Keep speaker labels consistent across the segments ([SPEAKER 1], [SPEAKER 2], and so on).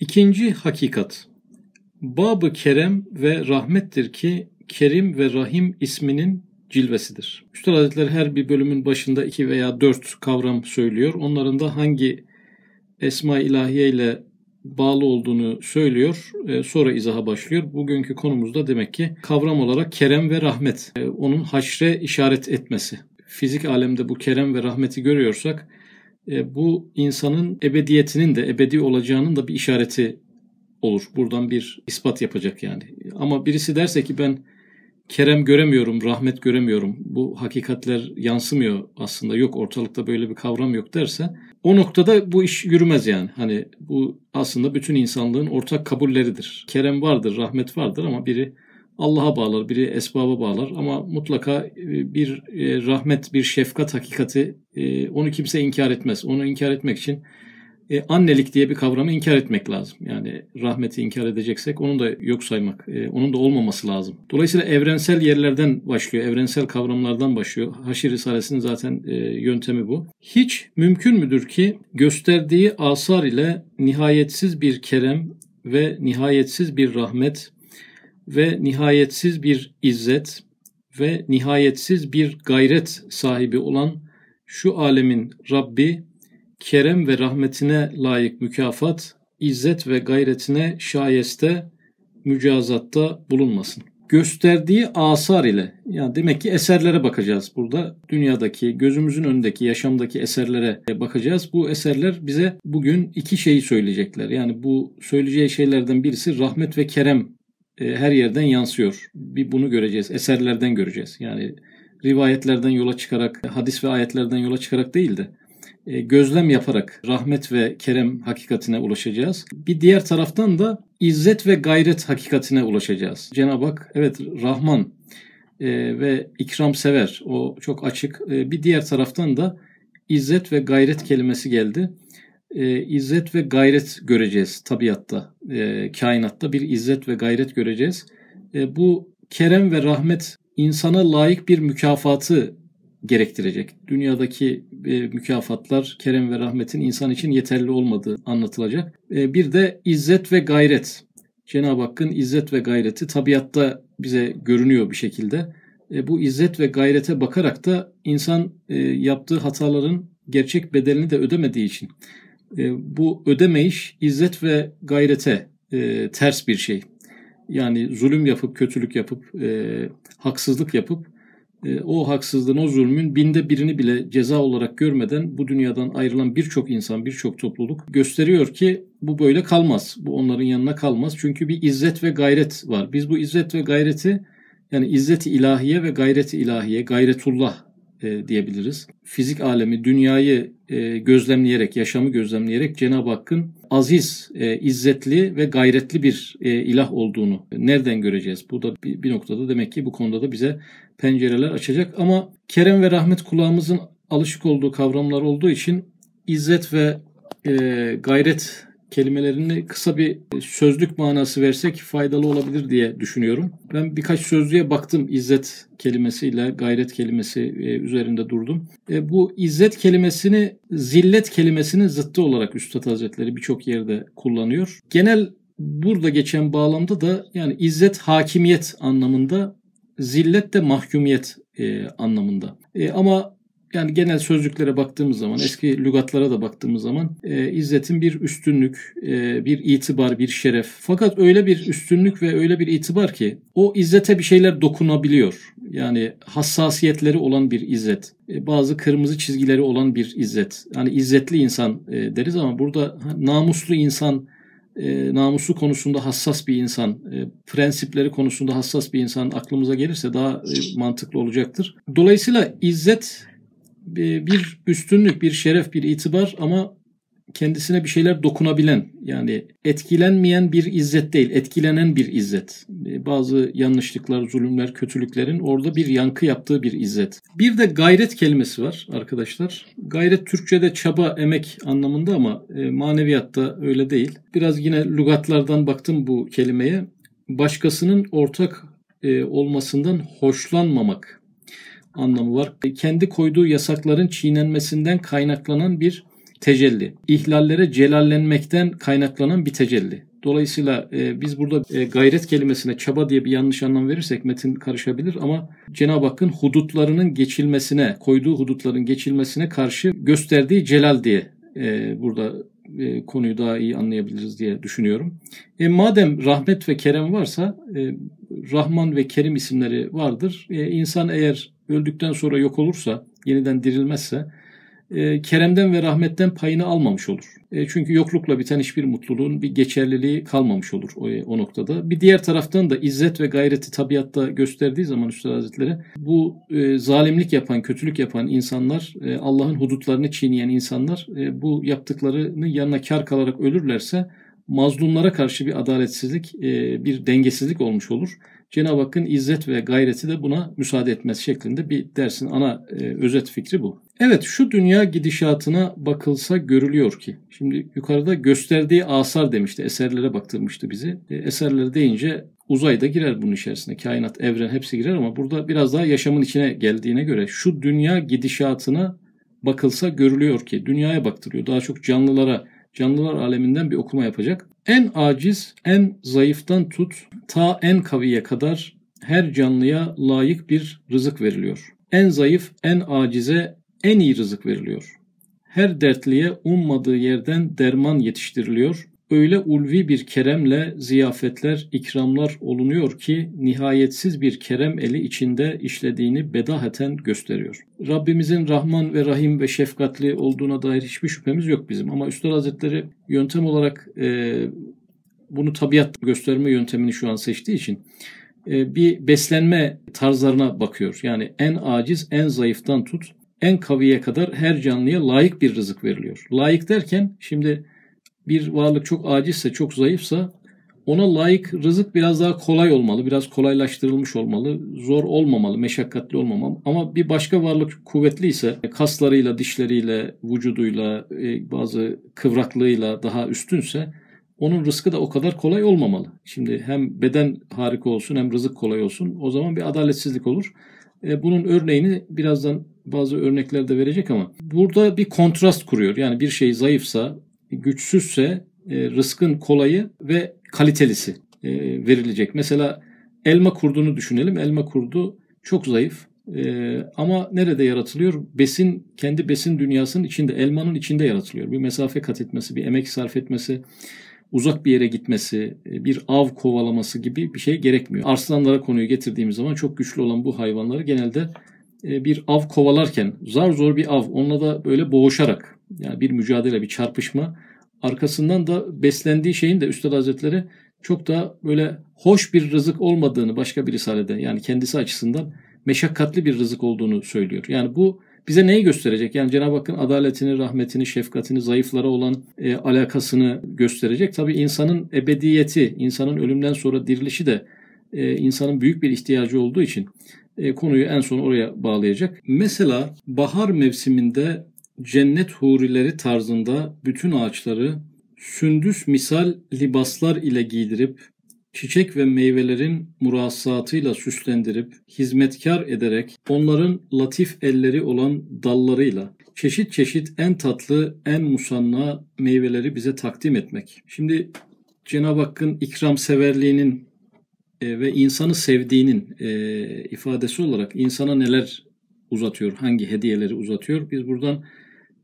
[SPEAKER 1] İkinci hakikat. Babı kerem ve rahmettir ki Kerim ve Rahim isminin cilvesidir. Üstad Hazretleri her bir bölümün başında iki veya dört kavram söylüyor. Onların da hangi esma ilahiye ile bağlı olduğunu söylüyor. E, sonra izaha başlıyor. Bugünkü konumuzda demek ki kavram olarak kerem ve rahmet. E, onun haşre işaret etmesi. Fizik alemde bu kerem ve rahmeti görüyorsak bu insanın ebediyetinin de ebedi olacağının da bir işareti olur. Buradan bir ispat yapacak yani. Ama birisi derse ki ben kerem göremiyorum, rahmet göremiyorum. Bu hakikatler yansımıyor aslında. Yok ortalıkta böyle bir kavram yok derse o noktada bu iş yürümez yani. Hani bu aslında bütün insanlığın ortak kabulleridir. Kerem vardır, rahmet vardır ama biri Allah'a bağlar, biri esbaba bağlar ama mutlaka e, bir e, rahmet, bir şefkat hakikati e, onu kimse inkar etmez. Onu inkar etmek için annelik diye bir kavramı inkar etmek lazım. Yani rahmeti inkar edeceksek onun da yok saymak, onun da olmaması lazım. Dolayısıyla evrensel yerlerden başlıyor, evrensel kavramlardan başlıyor. Haşir Risalesi'nin zaten yöntemi bu. Hiç mümkün müdür ki gösterdiği asar ile nihayetsiz bir kerem ve nihayetsiz bir rahmet ve nihayetsiz bir izzet ve nihayetsiz bir gayret sahibi olan şu alemin Rabbi kerem ve rahmetine layık mükafat, izzet ve gayretine şayeste mücazatta bulunmasın. Gösterdiği asar ile, yani demek ki eserlere bakacağız burada. Dünyadaki, gözümüzün önündeki, yaşamdaki eserlere bakacağız. Bu eserler bize bugün iki şeyi söyleyecekler. Yani bu söyleyeceği şeylerden birisi rahmet ve kerem her yerden yansıyor. Bir bunu göreceğiz, eserlerden göreceğiz. Yani rivayetlerden yola çıkarak, hadis ve ayetlerden yola çıkarak değil de e, gözlem yaparak rahmet ve kerem hakikatine ulaşacağız. Bir diğer taraftan da izzet ve gayret hakikatine ulaşacağız. Cenab-ı Hak evet Rahman e, ve ikram sever. O çok açık. E, bir diğer taraftan da izzet ve gayret kelimesi geldi. İzzet ve gayret göreceğiz tabiatta, kainatta bir izzet ve gayret göreceğiz. Bu kerem ve rahmet insana layık bir mükafatı gerektirecek. Dünyadaki e, mükafatlar kerem ve rahmetin insan için yeterli olmadığı anlatılacak. E, bir de izzet ve gayret. Cenab-ı Hakk'ın izzet ve gayreti tabiatta bize görünüyor bir şekilde. E, bu izzet ve gayrete bakarak da insan e, yaptığı hataların gerçek bedelini de ödemediği için e, bu ödemeyiş izzet ve gayrete e, ters bir şey. Yani zulüm yapıp, kötülük yapıp, e, haksızlık yapıp e, o haksızlığın, o zulmün binde birini bile ceza olarak görmeden bu dünyadan ayrılan birçok insan, birçok topluluk gösteriyor ki bu böyle kalmaz. Bu onların yanına kalmaz. Çünkü bir izzet ve gayret var. Biz bu izzet ve gayreti yani izzeti ilahiye ve gayreti ilahiye, gayretullah e, diyebiliriz. Fizik alemi, dünyayı e, gözlemleyerek, yaşamı gözlemleyerek Cenab-ı Hakk'ın aziz, e, izzetli ve gayretli bir e, ilah olduğunu nereden göreceğiz? Bu da bir, bir noktada demek ki bu konuda da bize pencereler açacak. Ama kerem ve rahmet kulağımızın alışık olduğu kavramlar olduğu için izzet ve e, gayret kelimelerini kısa bir sözlük manası versek faydalı olabilir diye düşünüyorum. Ben birkaç sözlüğe baktım izzet kelimesiyle gayret kelimesi e, üzerinde durdum. E, bu izzet kelimesini zillet kelimesinin zıttı olarak Üstad Hazretleri birçok yerde kullanıyor. Genel burada geçen bağlamda da yani izzet hakimiyet anlamında, zillet de mahkumiyet e, anlamında. E, ama yani genel sözlüklere baktığımız zaman, eski lügatlara da baktığımız zaman e, izzetin bir üstünlük, e, bir itibar, bir şeref. Fakat öyle bir üstünlük ve öyle bir itibar ki o izzete bir şeyler dokunabiliyor. Yani hassasiyetleri olan bir izzet. E, bazı kırmızı çizgileri olan bir izzet. Yani izzetli insan e, deriz ama burada namuslu insan, e, namusu konusunda hassas bir insan, e, prensipleri konusunda hassas bir insan aklımıza gelirse daha e, mantıklı olacaktır. Dolayısıyla izzet bir üstünlük, bir şeref, bir itibar ama kendisine bir şeyler dokunabilen yani etkilenmeyen bir izzet değil, etkilenen bir izzet. Bazı yanlışlıklar, zulümler, kötülüklerin orada bir yankı yaptığı bir izzet. Bir de gayret kelimesi var arkadaşlar. Gayret Türkçe'de çaba, emek anlamında ama e, maneviyatta öyle değil. Biraz yine lügatlardan baktım bu kelimeye. Başkasının ortak e, olmasından hoşlanmamak anlamı var. Kendi koyduğu yasakların çiğnenmesinden kaynaklanan bir tecelli. İhlallere celallenmekten kaynaklanan bir tecelli. Dolayısıyla e, biz burada e, gayret kelimesine çaba diye bir yanlış anlam verirsek metin karışabilir ama Cenab-ı Hakk'ın hudutlarının geçilmesine, koyduğu hudutların geçilmesine karşı gösterdiği celal diye e, burada e, konuyu daha iyi anlayabiliriz diye düşünüyorum. E, madem rahmet ve kerem varsa e, Rahman ve Kerim isimleri vardır. E, insan eğer öldükten sonra yok olursa, yeniden dirilmezse e, keremden ve rahmetten payını almamış olur. E, çünkü yoklukla biten hiçbir mutluluğun bir geçerliliği kalmamış olur o, o noktada. Bir diğer taraftan da izzet ve gayreti tabiatta gösterdiği zaman Üstad Hazretleri bu e, zalimlik yapan, kötülük yapan insanlar, e, Allah'ın hudutlarını çiğneyen insanlar e, bu yaptıklarını yanına kar kalarak ölürlerse mazlumlara karşı bir adaletsizlik, e, bir dengesizlik olmuş olur. Cenab-ı Hakk'ın izzet ve gayreti de buna müsaade etmez şeklinde bir dersin ana e, özet fikri bu. Evet şu dünya gidişatına bakılsa görülüyor ki. Şimdi yukarıda gösterdiği asar demişti. Eserlere baktırmıştı bizi. E, eserleri deyince uzay da girer bunun içerisine. Kainat, evren hepsi girer ama burada biraz daha yaşamın içine geldiğine göre şu dünya gidişatına bakılsa görülüyor ki. Dünyaya baktırıyor. Daha çok canlılara, canlılar aleminden bir okuma yapacak. En aciz, en zayıftan tut, ta en kaviye kadar her canlıya layık bir rızık veriliyor. En zayıf, en acize en iyi rızık veriliyor. Her dertliye ummadığı yerden derman yetiştiriliyor. Öyle ulvi bir keremle ziyafetler, ikramlar olunuyor ki nihayetsiz bir kerem eli içinde işlediğini bedaheten gösteriyor. Rabbimizin Rahman ve Rahim ve şefkatli olduğuna dair hiçbir şüphemiz yok bizim. Ama Üstad Hazretleri yöntem olarak e, bunu tabiat gösterme yöntemini şu an seçtiği için e, bir beslenme tarzlarına bakıyor. Yani en aciz, en zayıftan tut, en kaviye kadar her canlıya layık bir rızık veriliyor. Layık derken şimdi bir varlık çok acizse, çok zayıfsa ona layık rızık biraz daha kolay olmalı, biraz kolaylaştırılmış olmalı, zor olmamalı, meşakkatli olmamalı. Ama bir başka varlık kuvvetli ise kaslarıyla, dişleriyle, vücuduyla, e, bazı kıvraklığıyla daha üstünse onun rızkı da o kadar kolay olmamalı. Şimdi hem beden harika olsun hem rızık kolay olsun. O zaman bir adaletsizlik olur. E, bunun örneğini birazdan bazı örneklerde verecek ama burada bir kontrast kuruyor. Yani bir şey zayıfsa, güçsüzse e, rızkın kolayı ve kalitelisi e, verilecek. Mesela elma kurdunu düşünelim. Elma kurdu çok zayıf. Ee, ama nerede yaratılıyor? Besin, kendi besin dünyasının içinde, elmanın içinde yaratılıyor. Bir mesafe kat etmesi, bir emek sarf etmesi, uzak bir yere gitmesi, e, bir av kovalaması gibi bir şey gerekmiyor. Arslanlara konuyu getirdiğimiz zaman çok güçlü olan bu hayvanları genelde e, bir av kovalarken zar zor bir av onunla da böyle boğuşarak yani bir mücadele bir çarpışma arkasından da beslendiği şeyin de Üstad Hazretleri çok da böyle hoş bir rızık olmadığını başka bir risalede yani kendisi açısından meşakkatli bir rızık olduğunu söylüyor. Yani bu bize neyi gösterecek? Yani Cenab-ı Hakk'ın adaletini, rahmetini, şefkatini, zayıflara olan e, alakasını gösterecek. Tabi insanın ebediyeti, insanın ölümden sonra dirilişi de e, insanın büyük bir ihtiyacı olduğu için e, konuyu en son oraya bağlayacak. Mesela bahar mevsiminde cennet hurileri tarzında bütün ağaçları sündüs misal libaslar ile giydirip çiçek ve meyvelerin murasatıyla süslendirip, hizmetkar ederek, onların latif elleri olan dallarıyla, çeşit çeşit en tatlı, en musanna meyveleri bize takdim etmek. Şimdi Cenab-ı Hakk'ın ikram severliğinin e, ve insanı sevdiğinin e, ifadesi olarak insana neler uzatıyor, hangi hediyeleri uzatıyor? Biz buradan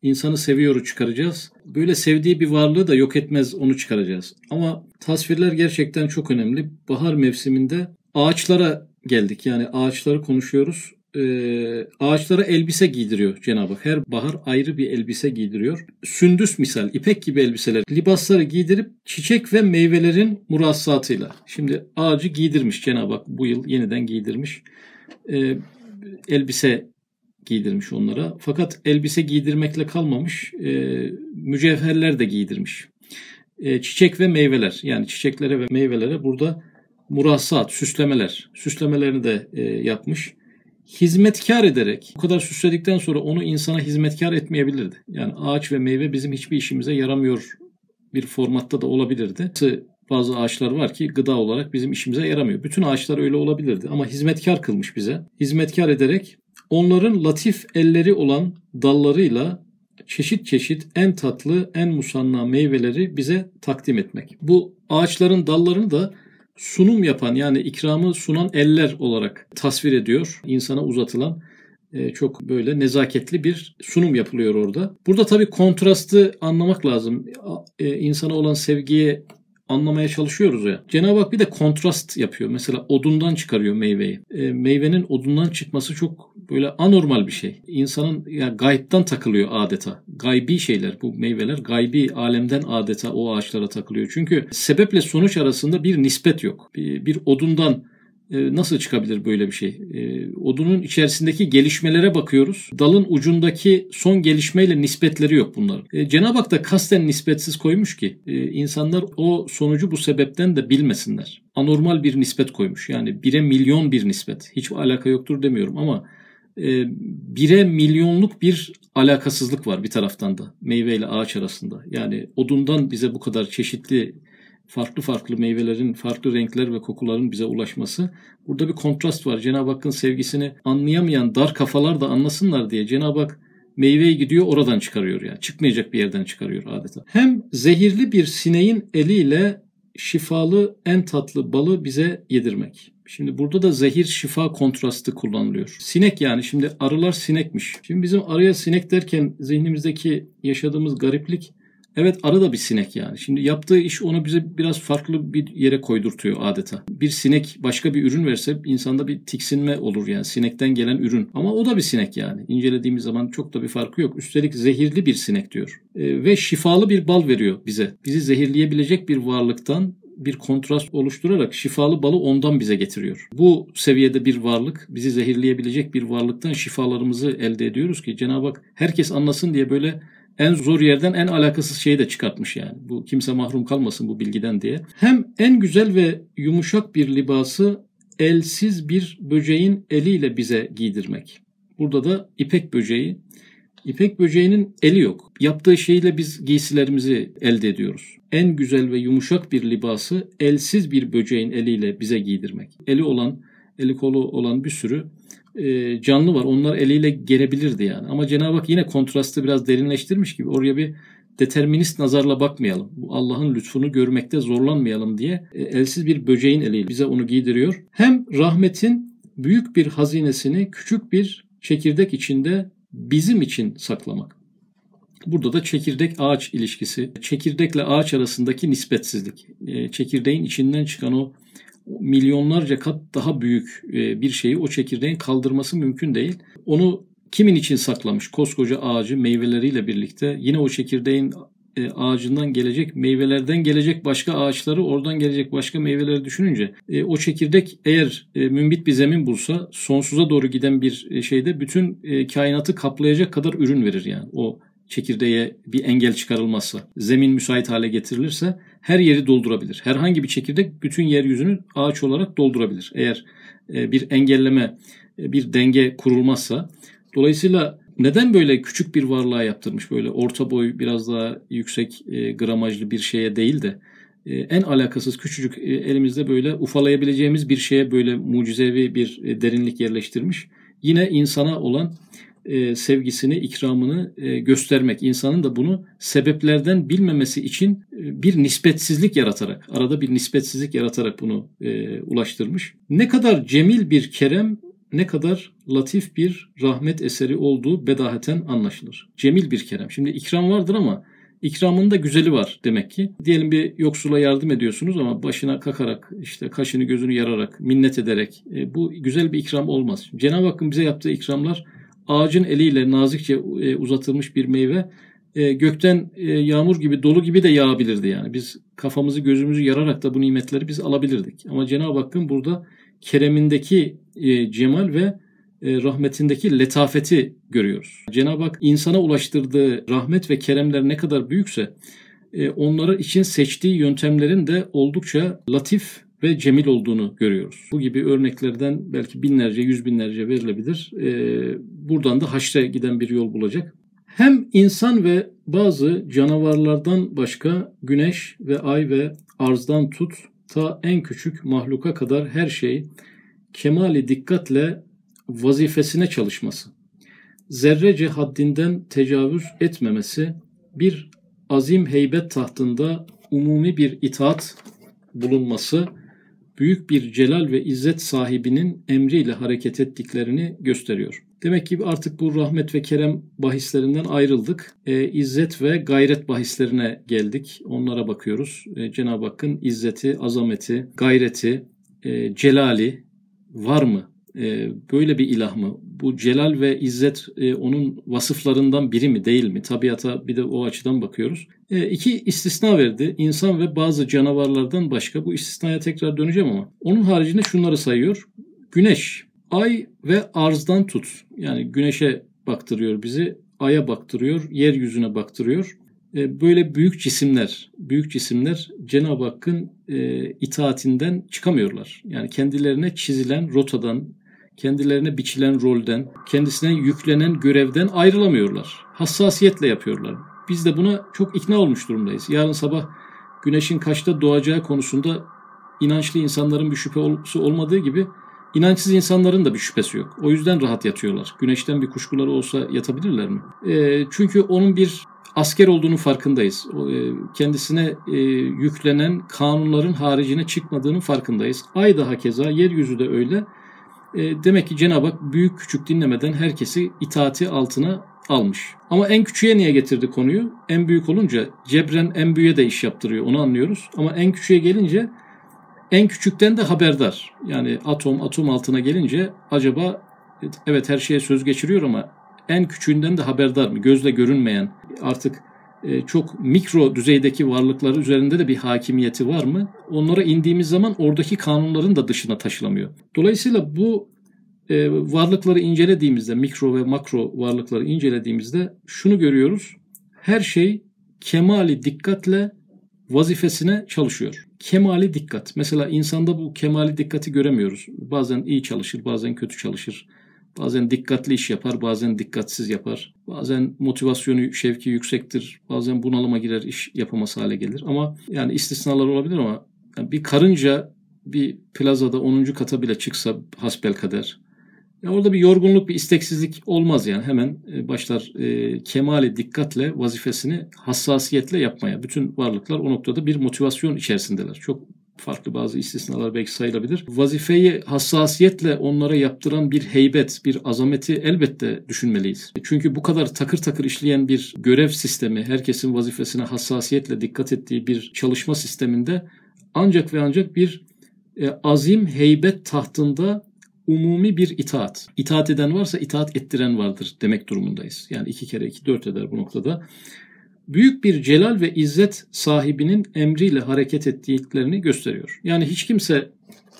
[SPEAKER 1] insanı seviyoru çıkaracağız. Böyle sevdiği bir varlığı da yok etmez onu çıkaracağız. Ama tasvirler gerçekten çok önemli. Bahar mevsiminde ağaçlara geldik. Yani ağaçları konuşuyoruz. Ee, ağaçlara elbise giydiriyor Cenab-ı Hak. Her bahar ayrı bir elbise giydiriyor. Sündüs misal, ipek gibi elbiseler, libasları giydirip çiçek ve meyvelerin murassatıyla. Şimdi ağacı giydirmiş Cenab-ı Hak bu yıl yeniden giydirmiş. Ee, elbise giydirmiş onlara. Fakat elbise giydirmekle kalmamış, e, mücevherler de giydirmiş. E, çiçek ve meyveler yani çiçeklere ve meyvelere burada murassat, süslemeler, süslemelerini de e, yapmış. Hizmetkar ederek, bu kadar süsledikten sonra onu insana hizmetkar etmeyebilirdi. Yani ağaç ve meyve bizim hiçbir işimize yaramıyor bir formatta da olabilirdi. Bazı ağaçlar var ki gıda olarak bizim işimize yaramıyor. Bütün ağaçlar öyle olabilirdi ama hizmetkar kılmış bize. Hizmetkar ederek onların latif elleri olan dallarıyla çeşit çeşit en tatlı, en musanna meyveleri bize takdim etmek. Bu ağaçların dallarını da sunum yapan yani ikramı sunan eller olarak tasvir ediyor. insana uzatılan e, çok böyle nezaketli bir sunum yapılıyor orada. Burada tabii kontrastı anlamak lazım. E, insana olan sevgiye anlamaya çalışıyoruz ya. Cenab-ı Hak bir de kontrast yapıyor. Mesela odundan çıkarıyor meyveyi. E, meyvenin odundan çıkması çok böyle anormal bir şey. İnsanın ya gayipten takılıyor adeta. Gaybi şeyler bu meyveler gaybi alemden adeta o ağaçlara takılıyor. Çünkü sebeple sonuç arasında bir nispet yok. Bir, bir odundan nasıl çıkabilir böyle bir şey? E, odunun içerisindeki gelişmelere bakıyoruz. Dalın ucundaki son gelişmeyle nispetleri yok bunların. E, Cenab-ı Hak da kasten nispetsiz koymuş ki insanlar o sonucu bu sebepten de bilmesinler. Anormal bir nispet koymuş. Yani bire milyon bir nispet. Hiç alaka yoktur demiyorum ama bire milyonluk bir alakasızlık var bir taraftan da meyve ile ağaç arasında. Yani odundan bize bu kadar çeşitli farklı farklı meyvelerin farklı renkler ve kokuların bize ulaşması. Burada bir kontrast var. Cenab-ı Hakk'ın sevgisini anlayamayan dar kafalar da anlasınlar diye Cenab-ı Hak meyveyi gidiyor oradan çıkarıyor yani. Çıkmayacak bir yerden çıkarıyor adeta. Hem zehirli bir sineğin eliyle şifalı en tatlı balı bize yedirmek. Şimdi burada da zehir şifa kontrastı kullanılıyor. Sinek yani şimdi arılar sinekmiş. Şimdi bizim arıya sinek derken zihnimizdeki yaşadığımız gariplik Evet arı da bir sinek yani. Şimdi yaptığı iş onu bize biraz farklı bir yere koydurtuyor adeta. Bir sinek başka bir ürün verse insanda bir tiksinme olur yani sinekten gelen ürün. Ama o da bir sinek yani. İncelediğimiz zaman çok da bir farkı yok. Üstelik zehirli bir sinek diyor. E, ve şifalı bir bal veriyor bize. Bizi zehirleyebilecek bir varlıktan bir kontrast oluşturarak şifalı balı ondan bize getiriyor. Bu seviyede bir varlık, bizi zehirleyebilecek bir varlıktan şifalarımızı elde ediyoruz ki Cenab-ı Hak herkes anlasın diye böyle en zor yerden en alakasız şeyi de çıkartmış yani. Bu kimse mahrum kalmasın bu bilgiden diye. Hem en güzel ve yumuşak bir libası elsiz bir böceğin eliyle bize giydirmek. Burada da ipek böceği. İpek böceğinin eli yok. Yaptığı şeyle biz giysilerimizi elde ediyoruz. En güzel ve yumuşak bir libası elsiz bir böceğin eliyle bize giydirmek. Eli olan, eli kolu olan bir sürü e, canlı var. Onlar eliyle gelebilirdi yani. Ama Cenab-ı Hak yine kontrastı biraz derinleştirmiş gibi oraya bir determinist nazarla bakmayalım. Bu Allah'ın lütfunu görmekte zorlanmayalım diye e, elsiz bir böceğin eliyle bize onu giydiriyor. Hem rahmetin büyük bir hazinesini küçük bir çekirdek içinde bizim için saklamak. Burada da çekirdek ağaç ilişkisi, çekirdekle ağaç arasındaki nispetsizlik, e, çekirdeğin içinden çıkan o milyonlarca kat daha büyük e, bir şeyi o çekirdeğin kaldırması mümkün değil. Onu kimin için saklamış? Koskoca ağacı meyveleriyle birlikte yine o çekirdeğin e, ağacından gelecek meyvelerden gelecek başka ağaçları oradan gelecek başka meyveleri düşününce e, o çekirdek eğer mümbit bir zemin bulsa sonsuza doğru giden bir şeyde bütün kainatı kaplayacak kadar ürün verir yani. O çekirdeğe bir engel çıkarılmazsa, zemin müsait hale getirilirse her yeri doldurabilir. Herhangi bir çekirdek bütün yeryüzünü ağaç olarak doldurabilir. Eğer e, bir engelleme, e, bir denge kurulmazsa. Dolayısıyla neden böyle küçük bir varlığa yaptırmış böyle orta boy biraz daha yüksek e, gramajlı bir şeye değil de en alakasız küçücük elimizde böyle ufalayabileceğimiz bir şeye böyle mucizevi bir derinlik yerleştirmiş. Yine insana olan e, sevgisini, ikramını e, göstermek. insanın da bunu sebeplerden bilmemesi için e, bir nispetsizlik yaratarak, arada bir nispetsizlik yaratarak bunu e, ulaştırmış. Ne kadar cemil bir kerem, ne kadar latif bir rahmet eseri olduğu bedaheten anlaşılır. Cemil bir kerem. Şimdi ikram vardır ama ikramın da güzeli var demek ki. Diyelim bir yoksula yardım ediyorsunuz ama başına kakarak, işte kaşını gözünü yararak, minnet ederek e, bu güzel bir ikram olmaz. Cenab-ı Hakk'ın bize yaptığı ikramlar ağacın eliyle nazikçe e, uzatılmış bir meyve e, gökten e, yağmur gibi dolu gibi de yağabilirdi yani. Biz kafamızı gözümüzü yararak da bu nimetleri biz alabilirdik. Ama Cenab-ı Hakk'ın burada keremindeki cemal ve rahmetindeki letafeti görüyoruz. Cenab-ı Hak insana ulaştırdığı rahmet ve keremler ne kadar büyükse onları için seçtiği yöntemlerin de oldukça latif ve cemil olduğunu görüyoruz. Bu gibi örneklerden belki binlerce, yüz binlerce verilebilir. Ee, buradan da haşre giden bir yol bulacak. Hem insan ve bazı canavarlardan başka güneş ve ay ve arzdan tut ta en küçük mahluka kadar her şey kemali dikkatle vazifesine çalışması. zerrece haddinden tecavüz etmemesi, bir azim heybet tahtında umumi bir itaat bulunması, büyük bir celal ve izzet sahibinin emriyle hareket ettiklerini gösteriyor. Demek ki artık bu rahmet ve kerem bahislerinden ayrıldık. E, izzet ve gayret bahislerine geldik. Onlara bakıyoruz. E, Cenab-ı Hakk'ın izzeti, azameti, gayreti, e, celali var mı? E, böyle bir ilah mı? Bu celal ve izzet e, onun vasıflarından biri mi değil mi? Tabiata bir de o açıdan bakıyoruz. E, iki istisna verdi. İnsan ve bazı canavarlardan başka. Bu istisnaya tekrar döneceğim ama. Onun haricinde şunları sayıyor. Güneş, ay ve arzdan tut. Yani güneşe baktırıyor bizi, aya baktırıyor, yeryüzüne baktırıyor. E, böyle büyük cisimler, büyük cisimler Cenab-ı Hakk'ın e, itaatinden çıkamıyorlar. Yani kendilerine çizilen rotadan, kendilerine biçilen rolden, kendisine yüklenen görevden ayrılamıyorlar. Hassasiyetle yapıyorlar. Biz de buna çok ikna olmuş durumdayız. Yarın sabah güneşin kaçta doğacağı konusunda inançlı insanların bir şüphesi olmadığı gibi İnançsız insanların da bir şüphesi yok. O yüzden rahat yatıyorlar. Güneşten bir kuşkuları olsa yatabilirler mi? E, çünkü onun bir asker olduğunu farkındayız. E, kendisine e, yüklenen kanunların haricine çıkmadığının farkındayız. Ay da hakeza, yeryüzü de öyle. E, demek ki Cenab-ı Hak büyük küçük dinlemeden herkesi itaati altına almış. Ama en küçüğe niye getirdi konuyu? En büyük olunca cebren en büyüğe de iş yaptırıyor onu anlıyoruz. Ama en küçüğe gelince en küçükten de haberdar. Yani atom atom altına gelince acaba evet her şeye söz geçiriyor ama en küçüğünden de haberdar mı? Gözle görünmeyen artık çok mikro düzeydeki varlıklar üzerinde de bir hakimiyeti var mı? Onlara indiğimiz zaman oradaki kanunların da dışına taşılamıyor. Dolayısıyla bu e, varlıkları incelediğimizde, mikro ve makro varlıkları incelediğimizde şunu görüyoruz. Her şey kemali dikkatle vazifesine çalışıyor. Kemali dikkat. Mesela insanda bu kemali dikkati göremiyoruz. Bazen iyi çalışır, bazen kötü çalışır. Bazen dikkatli iş yapar, bazen dikkatsiz yapar. Bazen motivasyonu, şevki yüksektir. Bazen bunalıma girer, iş yapamaz hale gelir. Ama yani istisnalar olabilir ama yani bir karınca bir plazada 10. kata bile çıksa hasbel kader ya orada bir yorgunluk, bir isteksizlik olmaz yani. Hemen e, başlar e, kemali dikkatle vazifesini hassasiyetle yapmaya. Bütün varlıklar o noktada bir motivasyon içerisindeler. Çok farklı bazı istisnalar belki sayılabilir. Vazifeyi hassasiyetle onlara yaptıran bir heybet, bir azameti elbette düşünmeliyiz. Çünkü bu kadar takır takır işleyen bir görev sistemi, herkesin vazifesine hassasiyetle dikkat ettiği bir çalışma sisteminde ancak ve ancak bir e, azim heybet tahtında umumi bir itaat. İtaat eden varsa itaat ettiren vardır demek durumundayız. Yani iki kere iki dört eder bu noktada. Büyük bir celal ve izzet sahibinin emriyle hareket ettiklerini gösteriyor. Yani hiç kimse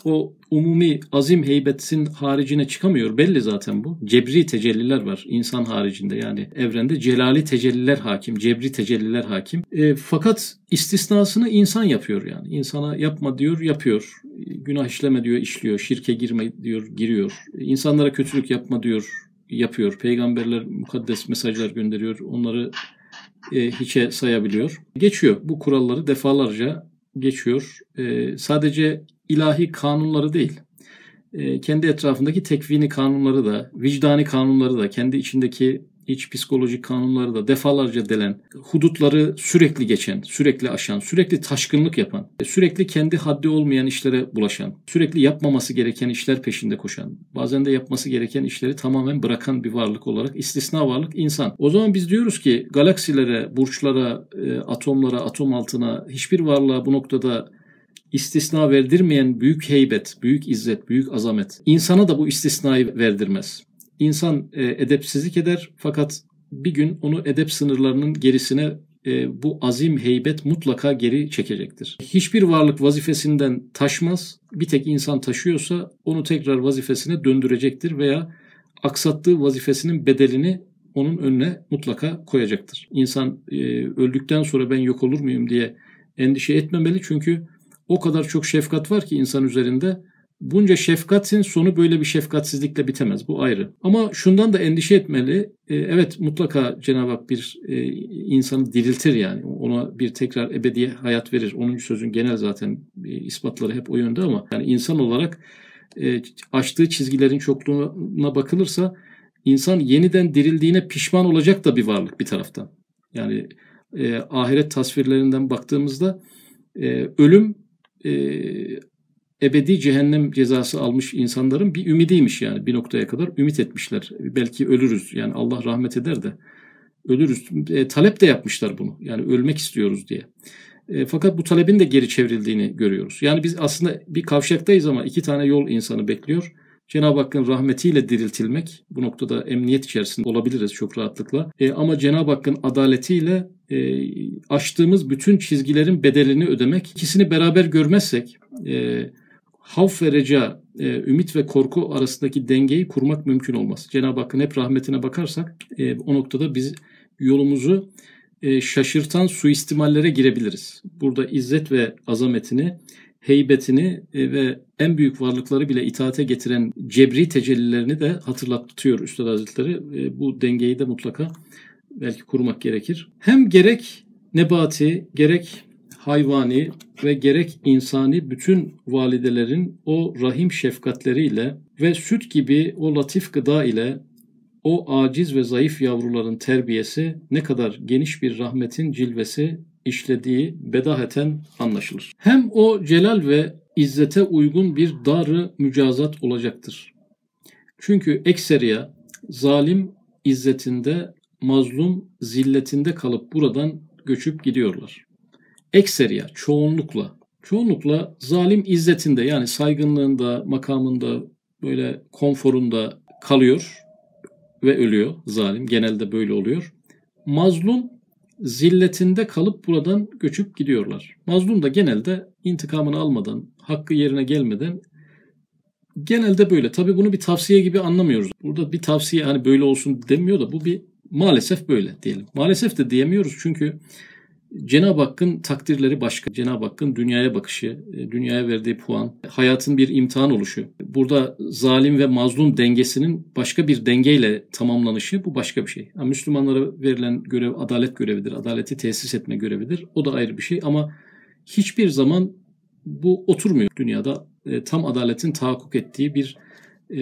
[SPEAKER 1] o umumi azim heybetin haricine çıkamıyor. Belli zaten bu. Cebri tecelliler var insan haricinde yani evrende celali tecelliler hakim, cebri tecelliler hakim. E, fakat istisnasını insan yapıyor yani. İnsana yapma diyor, yapıyor. Günah işleme diyor, işliyor. Şirke girme diyor, giriyor. İnsanlara kötülük yapma diyor, yapıyor. Peygamberler mukaddes mesajlar gönderiyor. Onları e, hiçe sayabiliyor. Geçiyor. Bu kuralları defalarca geçiyor. E, sadece ilahi kanunları değil, e, kendi etrafındaki tekvini kanunları da, vicdani kanunları da, kendi içindeki iç psikolojik kanunları da defalarca delen, hudutları sürekli geçen, sürekli aşan, sürekli taşkınlık yapan, sürekli kendi haddi olmayan işlere bulaşan, sürekli yapmaması gereken işler peşinde koşan, bazen de yapması gereken işleri tamamen bırakan bir varlık olarak istisna varlık insan. O zaman biz diyoruz ki galaksilere, burçlara, e, atomlara, atom altına hiçbir varlığa bu noktada istisna verdirmeyen büyük heybet, büyük izzet, büyük azamet insana da bu istisnayı verdirmez. İnsan e, edepsizlik eder fakat bir gün onu edep sınırlarının gerisine e, bu azim heybet mutlaka geri çekecektir. Hiçbir varlık vazifesinden taşmaz. Bir tek insan taşıyorsa onu tekrar vazifesine döndürecektir veya aksattığı vazifesinin bedelini onun önüne mutlaka koyacaktır. İnsan e, öldükten sonra ben yok olur muyum diye endişe etmemeli çünkü o kadar çok şefkat var ki insan üzerinde. Bunca şefkatin sonu böyle bir şefkatsizlikle bitemez. Bu ayrı. Ama şundan da endişe etmeli. E, evet mutlaka Cenab-ı Hak bir e, insanı diriltir yani. Ona bir tekrar ebedi hayat verir. Onun sözün genel zaten e, ispatları hep o yönde ama yani insan olarak açtığı çizgilerin çokluğuna bakılırsa İnsan yeniden dirildiğine pişman olacak da bir varlık bir taraftan. Yani ahiret tasvirlerinden baktığımızda ölüm ebedi cehennem cezası almış insanların bir ümidiymiş yani bir noktaya kadar ümit etmişler. Belki ölürüz yani Allah rahmet eder de ölürüz. E, talep de yapmışlar bunu yani ölmek istiyoruz diye. E, fakat bu talebin de geri çevrildiğini görüyoruz. Yani biz aslında bir kavşaktayız ama iki tane yol insanı bekliyor. Cenab-ı Hakk'ın rahmetiyle diriltilmek bu noktada emniyet içerisinde olabiliriz çok rahatlıkla. E, ama Cenab-ı Hakk'ın adaletiyle e, aştığımız bütün çizgilerin bedelini ödemek ikisini beraber görmezsek e, havf ve reca, e, ümit ve korku arasındaki dengeyi kurmak mümkün olmaz. Cenab-ı Hakk'ın hep rahmetine bakarsak e, o noktada biz yolumuzu e, şaşırtan suistimallere girebiliriz. Burada izzet ve azametini, heybetini e, ve en büyük varlıkları bile itaate getiren cebri tecellilerini de hatırlatıyor Üstad Hazretleri. E, bu dengeyi de mutlaka belki kurmak gerekir. Hem gerek nebati, gerek hayvani ve gerek insani bütün validelerin o rahim şefkatleriyle ve süt gibi o latif gıda ile o aciz ve zayıf yavruların terbiyesi ne kadar geniş bir rahmetin cilvesi işlediği bedaheten anlaşılır. Hem o celal ve izzete uygun bir darı mücazat olacaktır. Çünkü ekseriya zalim izzetinde, mazlum zilletinde kalıp buradan göçüp gidiyorlar. Ekseriya, çoğunlukla, çoğunlukla zalim izzetinde yani saygınlığında, makamında, böyle konforunda kalıyor ve ölüyor zalim. Genelde böyle oluyor. Mazlum zilletinde kalıp buradan göçüp gidiyorlar. Mazlum da genelde intikamını almadan, hakkı yerine gelmeden genelde böyle. Tabii bunu bir tavsiye gibi anlamıyoruz. Burada bir tavsiye hani böyle olsun demiyor da bu bir maalesef böyle diyelim. Maalesef de diyemiyoruz çünkü Cenab-ı Hakk'ın takdirleri başka. Cenab-ı Hakk'ın dünyaya bakışı, e, dünyaya verdiği puan, hayatın bir imtihan oluşu. Burada zalim ve mazlum dengesinin başka bir dengeyle tamamlanışı bu başka bir şey. Yani Müslümanlara verilen görev adalet görevidir. Adaleti tesis etme görevidir. O da ayrı bir şey ama hiçbir zaman bu oturmuyor dünyada. E, tam adaletin tahakkuk ettiği bir e,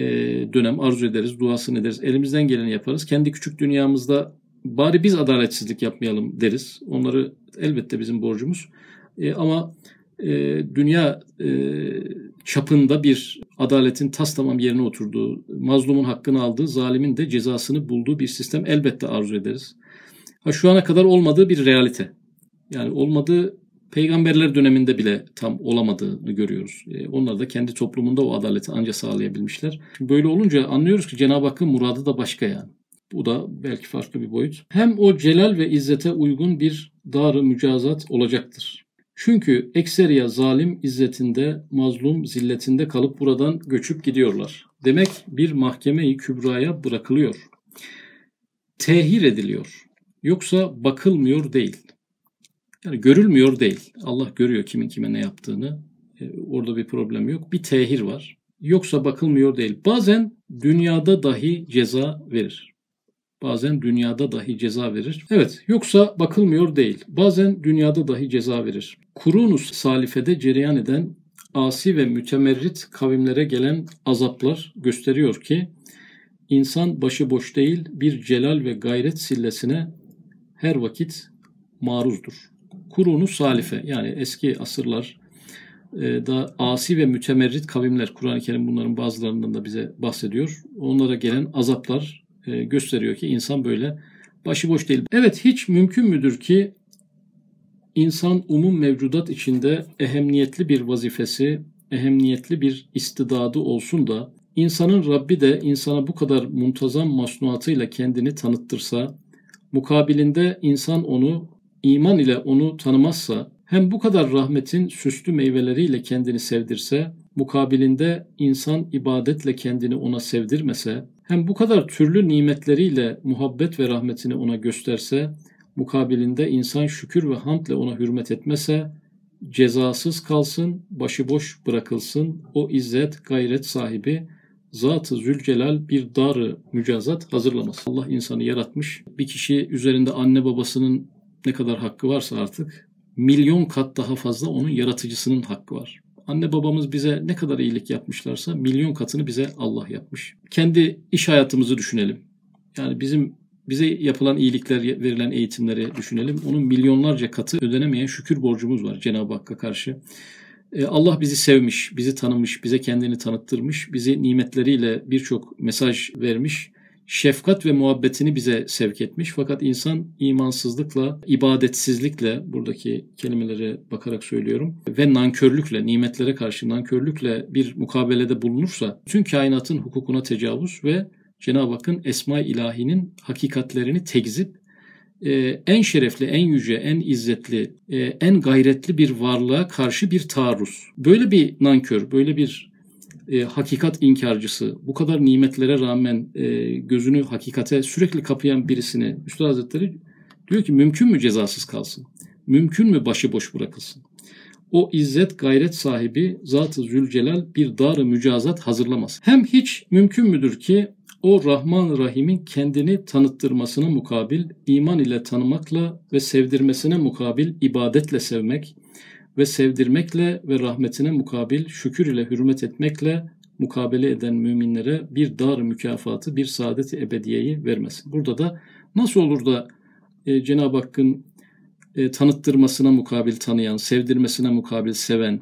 [SPEAKER 1] dönem arzu ederiz, duasını ederiz. Elimizden geleni yaparız. Kendi küçük dünyamızda bari biz adaletsizlik yapmayalım deriz. Onları elbette bizim borcumuz. E, ama e, dünya e, çapında bir adaletin tas tamam yerine oturduğu, mazlumun hakkını aldığı, zalimin de cezasını bulduğu bir sistem elbette arzu ederiz. Ha şu ana kadar olmadığı bir realite. Yani olmadığı peygamberler döneminde bile tam olamadığını görüyoruz. E, onlar da kendi toplumunda o adaleti anca sağlayabilmişler. Şimdi böyle olunca anlıyoruz ki Cenab-ı Hakk'ın muradı da başka yani. Bu da belki farklı bir boyut. Hem o celal ve izzete uygun bir darı mücazat olacaktır. Çünkü ekseriya zalim izzetinde, mazlum zilletinde kalıp buradan göçüp gidiyorlar. Demek bir mahkeme-i kübraya bırakılıyor. Tehir ediliyor. Yoksa bakılmıyor değil. Yani görülmüyor değil. Allah görüyor kimin kime ne yaptığını. E, orada bir problem yok. Bir tehir var. Yoksa bakılmıyor değil. Bazen dünyada dahi ceza verir. Bazen dünyada dahi ceza verir. Evet, yoksa bakılmıyor değil. Bazen dünyada dahi ceza verir. Kurunus salifede cereyan eden asi ve mütemerrit kavimlere gelen azaplar gösteriyor ki insan başıboş değil bir celal ve gayret sillesine her vakit maruzdur. Kurunu salife yani eski asırlar e, da asi ve mütemerrit kavimler Kur'an-ı Kerim bunların bazılarından da bize bahsediyor. Onlara gelen azaplar e, gösteriyor ki insan böyle başıboş değil. Evet hiç mümkün müdür ki insan umum mevcudat içinde ehemmiyetli bir vazifesi, ehemmiyetli bir istidadı olsun da insanın Rabbi de insana bu kadar muntazam masnuatıyla kendini tanıttırsa, mukabilinde insan onu iman ile onu tanımazsa, hem bu kadar rahmetin süslü meyveleriyle kendini sevdirse, mukabilinde insan ibadetle kendini ona sevdirmese, hem bu kadar türlü nimetleriyle muhabbet ve rahmetini ona gösterse, mukabilinde insan şükür ve hamdle ona hürmet etmese, cezasız kalsın, başıboş bırakılsın, o izzet, gayret sahibi, Zat-ı Zülcelal bir darı mücazat hazırlamaz. Allah insanı yaratmış. Bir kişi üzerinde anne babasının ne kadar hakkı varsa artık milyon kat daha fazla onun yaratıcısının hakkı var. Anne babamız bize ne kadar iyilik yapmışlarsa milyon katını bize Allah yapmış. Kendi iş hayatımızı düşünelim. Yani bizim bize yapılan iyilikler, verilen eğitimleri düşünelim. Onun milyonlarca katı ödenemeyen şükür borcumuz var Cenab-ı Hakk'a karşı. E, Allah bizi sevmiş, bizi tanımış, bize kendini tanıttırmış, bizi nimetleriyle birçok mesaj vermiş şefkat ve muhabbetini bize sevk etmiş. Fakat insan imansızlıkla, ibadetsizlikle, buradaki kelimelere bakarak söylüyorum, ve nankörlükle, nimetlere karşı nankörlükle bir mukabelede bulunursa, tüm kainatın hukukuna tecavüz ve Cenab-ı Hakk'ın Esma-i İlahi'nin hakikatlerini tekzip, e, en şerefli, en yüce, en izzetli, e, en gayretli bir varlığa karşı bir taarruz. Böyle bir nankör, böyle bir e, hakikat inkarcısı, bu kadar nimetlere rağmen e, gözünü hakikate sürekli kapayan birisini Üstad Hazretleri diyor ki mümkün mü cezasız kalsın? Mümkün mü başıboş bırakılsın? O izzet gayret sahibi Zat-ı Zülcelal bir dar mücazat hazırlamaz. Hem hiç mümkün müdür ki o Rahman Rahim'in kendini tanıttırmasına mukabil iman ile tanımakla ve sevdirmesine mukabil ibadetle sevmek, ve sevdirmekle ve rahmetine mukabil şükür ile hürmet etmekle mukabele eden müminlere bir dar mükafatı, bir saadet ebediyeyi vermesin. Burada da nasıl olur da e, Cenab-ı Hakk'ın e, tanıttırmasına mukabil tanıyan, sevdirmesine mukabil seven,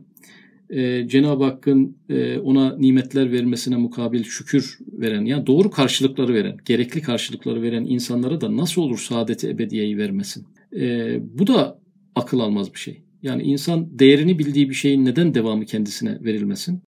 [SPEAKER 1] e, Cenab-ı Hakk'ın e, ona nimetler vermesine mukabil şükür veren, yani doğru karşılıkları veren, gerekli karşılıkları veren insanlara da nasıl olur saadeti ebediyeyi vermesin? E, bu da akıl almaz bir şey. Yani insan değerini bildiği bir şeyin neden devamı kendisine verilmesin?